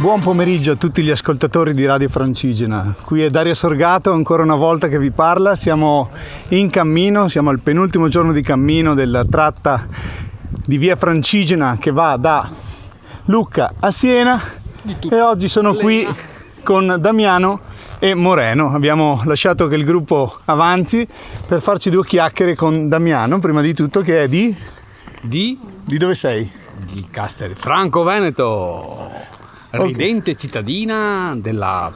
Buon pomeriggio a tutti gli ascoltatori di Radio Francigena. Qui è Dario Sorgato ancora una volta che vi parla. Siamo in cammino, siamo al penultimo giorno di cammino della tratta di Via Francigena che va da Lucca a Siena e oggi sono qui con Damiano e Moreno. Abbiamo lasciato che il gruppo avanti per farci due chiacchiere con Damiano, prima di tutto che è di... Di? Di dove sei? Di Castel Franco Veneto, ridente cittadina della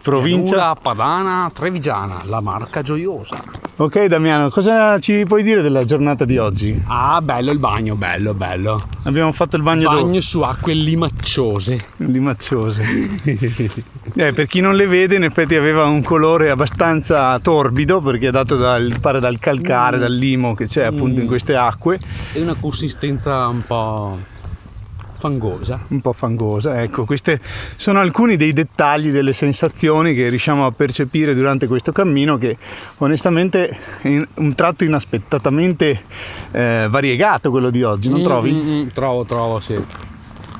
Provincia? padana trevigiana, la marca gioiosa. Ok Damiano, cosa ci puoi dire della giornata di oggi? Ah, bello il bagno, bello, bello. Abbiamo fatto il bagno, Bagno su acque limacciose. di Macciose. Eh, per chi non le vede, in effetti aveva un colore abbastanza torbido perché è dato dal, pare dal calcare, dal limo che c'è appunto in queste acque, E una consistenza un po' fangosa. un po' fangosa. Ecco, questi sono alcuni dei dettagli, delle sensazioni che riusciamo a percepire durante questo cammino che onestamente è un tratto inaspettatamente eh, variegato quello di oggi, non trovi? Mm, mm, mm, trovo, trovo, sì.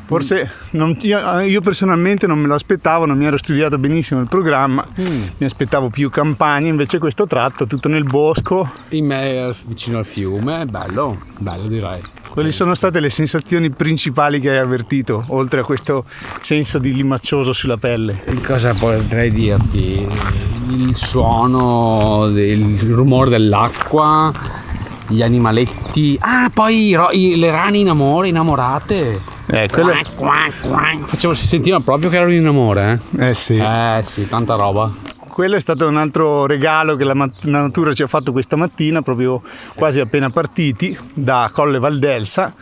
Forse non- io, io personalmente non me lo aspettavo, non mi ero studiato benissimo il programma, Mm. mi aspettavo più campagne, invece questo tratto tutto nel bosco. In me vicino al fiume, bello, bello direi. Quali sono state le sensazioni principali che hai avvertito, oltre a questo senso di limaccioso sulla pelle? Cosa potrei dirti? Il suono, il rumore dell'acqua, gli animaletti. Ah, poi ro- le rane in amore, innamorate. Eh, quello... Facevo, si sentiva proprio che erano in amore, eh sì. eh? Eh sì, tanta roba. Quello è stato un altro regalo che la, mat- la natura ci ha fatto questa mattina, proprio quasi appena partiti da Colle Valdelsa.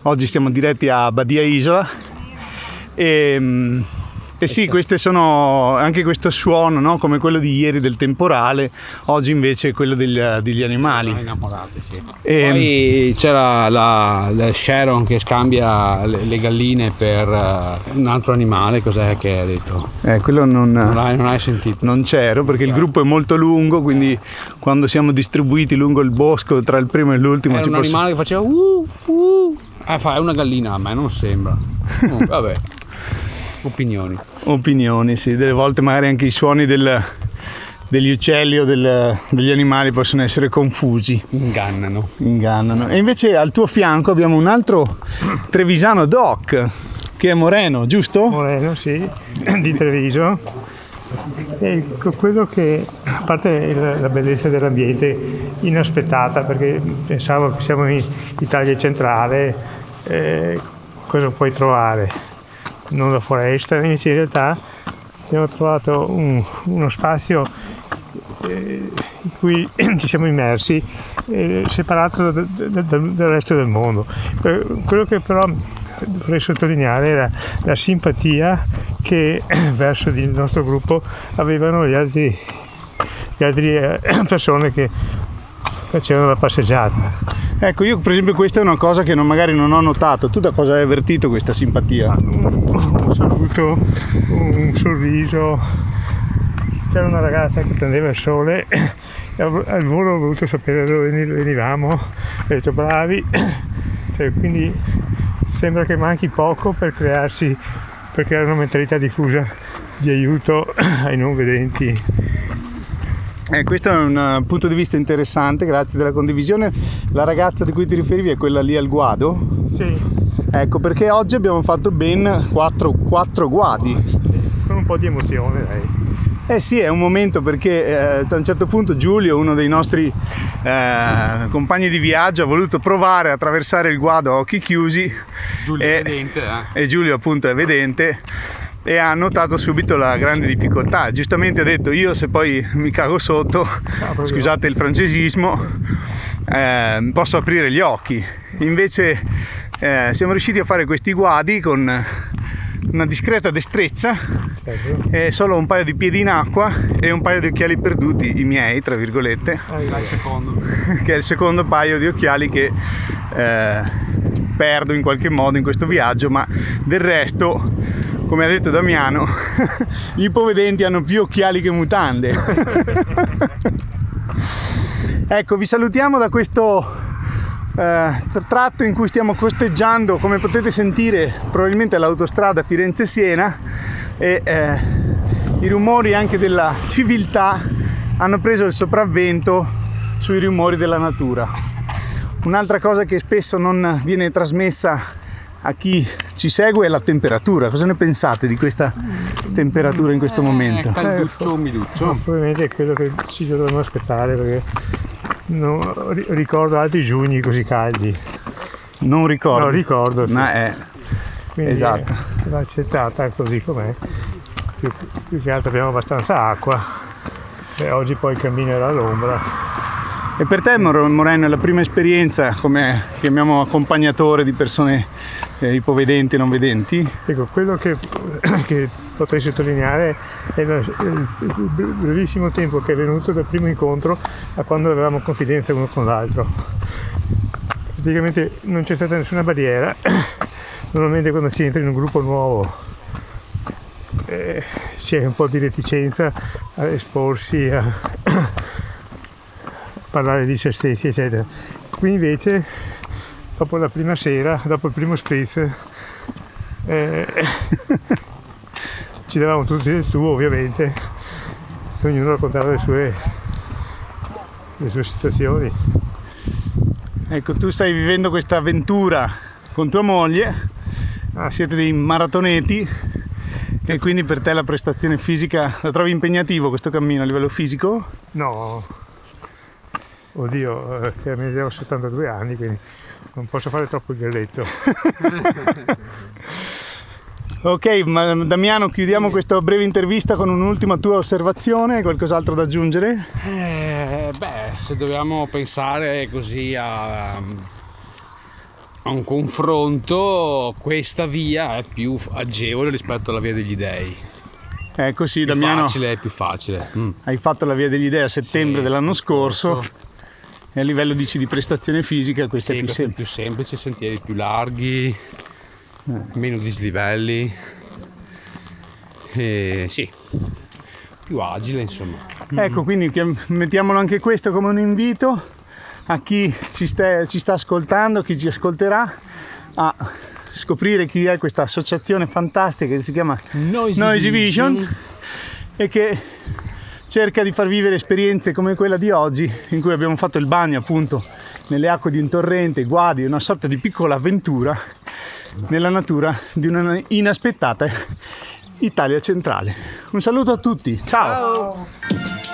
Oggi siamo diretti a Badia Isola. E, mm, e sì, queste sono anche questo suono, no? come quello di ieri del temporale, oggi invece è quello degli, degli animali. Erano innamorate, sì. E- Poi c'era la, la Sharon che scambia le, le galline per eh, un altro animale, cos'è che ha detto? Eh, quello non, Non hai, non hai sentito? non c'ero perché il gruppo è molto lungo, quindi quando siamo distribuiti lungo il bosco tra il primo e l'ultimo Era ci un possi- animale che faceva uh, uh. Eh, fa, è una gallina, a me non sembra. Oh, vabbè. Opinioni. opinioni, sì, delle volte magari anche i suoni del- degli uccelli o del- degli animali possono essere confusi, Ingannano. ingannano. E invece al tuo fianco abbiamo un altro trevisano doc, che è Moreno, giusto? Moreno, sì, di Treviso. E quello che, a parte la bellezza dell'ambiente, inaspettata, perché pensavo che siamo in Italia centrale, eh, cosa puoi trovare? Non la foresta, in realtà abbiamo trovato un- uno spazio eh, in cui ci siamo immersi, eh, separato da- da- da- dal resto del mondo. Eh, Quello che però vorrei sottolineare era la simpatia che verso il nostro gruppo avevano gli altri, gli altri eh, persone che facevano la passeggiata. Ecco, io per esempio questa è una cosa che non- magari non ho notato. Tu da cosa hai avvertito questa simpatia? un saluto, un sorriso. C'era una ragazza che prendeva il sole e al volo ho voluto sapere da dove veni- venivamo. Ho detto bravi. Cioè, quindi sembra che manchi poco per crearsi, per creare una mentalità diffusa di aiuto ai non vedenti. Eh, questo è un eh, punto di vista interessante, grazie della condivisione. La ragazza di cui ti riferivi è quella lì al guado? Sì, Ecco, perché oggi abbiamo fatto ben quattro, quattro guadi. con un po' di emozione lei. Eh sì, è un momento perché eh, a un certo punto Giulio, uno dei nostri eh, compagni di viaggio, ha voluto provare a attraversare il guado a occhi chiusi Giulio E- è vedente, eh. e Giulio appunto è vedente e ha notato subito la grande difficoltà. Giustamente ha detto io se poi mi cago sotto, scusate il francesismo, eh, posso aprire gli occhi. Invece eh, siamo riusciti a fare questi guadi con una discreta destrezza e solo un paio di piedi in acqua e un paio di occhiali perduti, i miei, tra virgolette, secondo. che è il secondo paio di occhiali che eh, perdo in qualche modo in questo viaggio, ma del resto, come ha detto Damiano, gli ipovedenti hanno più occhiali che mutande. ecco, vi salutiamo da questo eh, tratto in cui stiamo costeggiando, come potete sentire, probabilmente l'autostrada Firenze-Siena e eh, i rumori anche della civiltà hanno preso il sopravvento sui rumori della natura. Un'altra cosa che spesso non viene trasmessa a chi ci segue è la temperatura. Cosa ne pensate di questa temperatura in questo momento? Eh, calduccio, umiduccio. Probabilmente è quello che ci dovremmo aspettare perché non ricordo altri giugni così caldi. Non ricordo. No, ricordo. Sì. Ma è... Quindi esatto. Va accettata così com'è. Più, più che altro abbiamo abbastanza acqua. E oggi poi il cammino era all'ombra. E per te Moreno è la prima esperienza come chiamiamo accompagnatore di persone eh, ipovedenti e non vedenti? Ecco, quello che, che potrei sottolineare è il brevissimo tempo che è venuto dal primo incontro a quando avevamo confidenza uno con l'altro. Praticamente non c'è stata nessuna barriera, normalmente quando si entra in un gruppo nuovo eh, si ha un po' di reticenza a esporsi a parlare di se stessi, eccetera. Qui invece, dopo la prima sera, dopo il primo spritz, eh, ci davamo tutti del tuo ovviamente, ognuno raccontava le sue, le sue situazioni. Ecco, tu stai vivendo questa avventura con tua moglie, ah. siete dei maratoneti e quindi per te la prestazione fisica la trovi impegnativo questo cammino a livello fisico? No, oddio, eh, mi ho 72 anni, quindi non posso fare troppo il galletto. ok, ma Damiano, chiudiamo questa breve intervista con un'ultima tua osservazione, qualcos'altro da aggiungere? Eh, beh, se dobbiamo pensare così a, a un confronto, questa via è più agevole rispetto alla via degli dei. Ecco sì, più Damiano. Facile, è più facile. Mm. Hai fatto la via degli dei a settembre sì, dell'anno scorso e a livello dici, di prestazione fisica questo sì, è più, questo sem- è più semplice, sentieri più larghi, eh. meno dislivelli, e sì, più agile insomma. Ecco, quindi mettiamolo anche questo come un invito a chi ci, sta, ci sta ascoltando, chi ci ascolterà, a scoprire chi è questa associazione fantastica che si chiama Noisy, Noisy Vision. Vision e che cerca di far vivere esperienze come quella di oggi, in cui abbiamo fatto il bagno appunto nelle acque di un torrente, guadi, una sorta di piccola avventura nella natura di una inaspettata Italia centrale. Un saluto a tutti, ciao. ciao.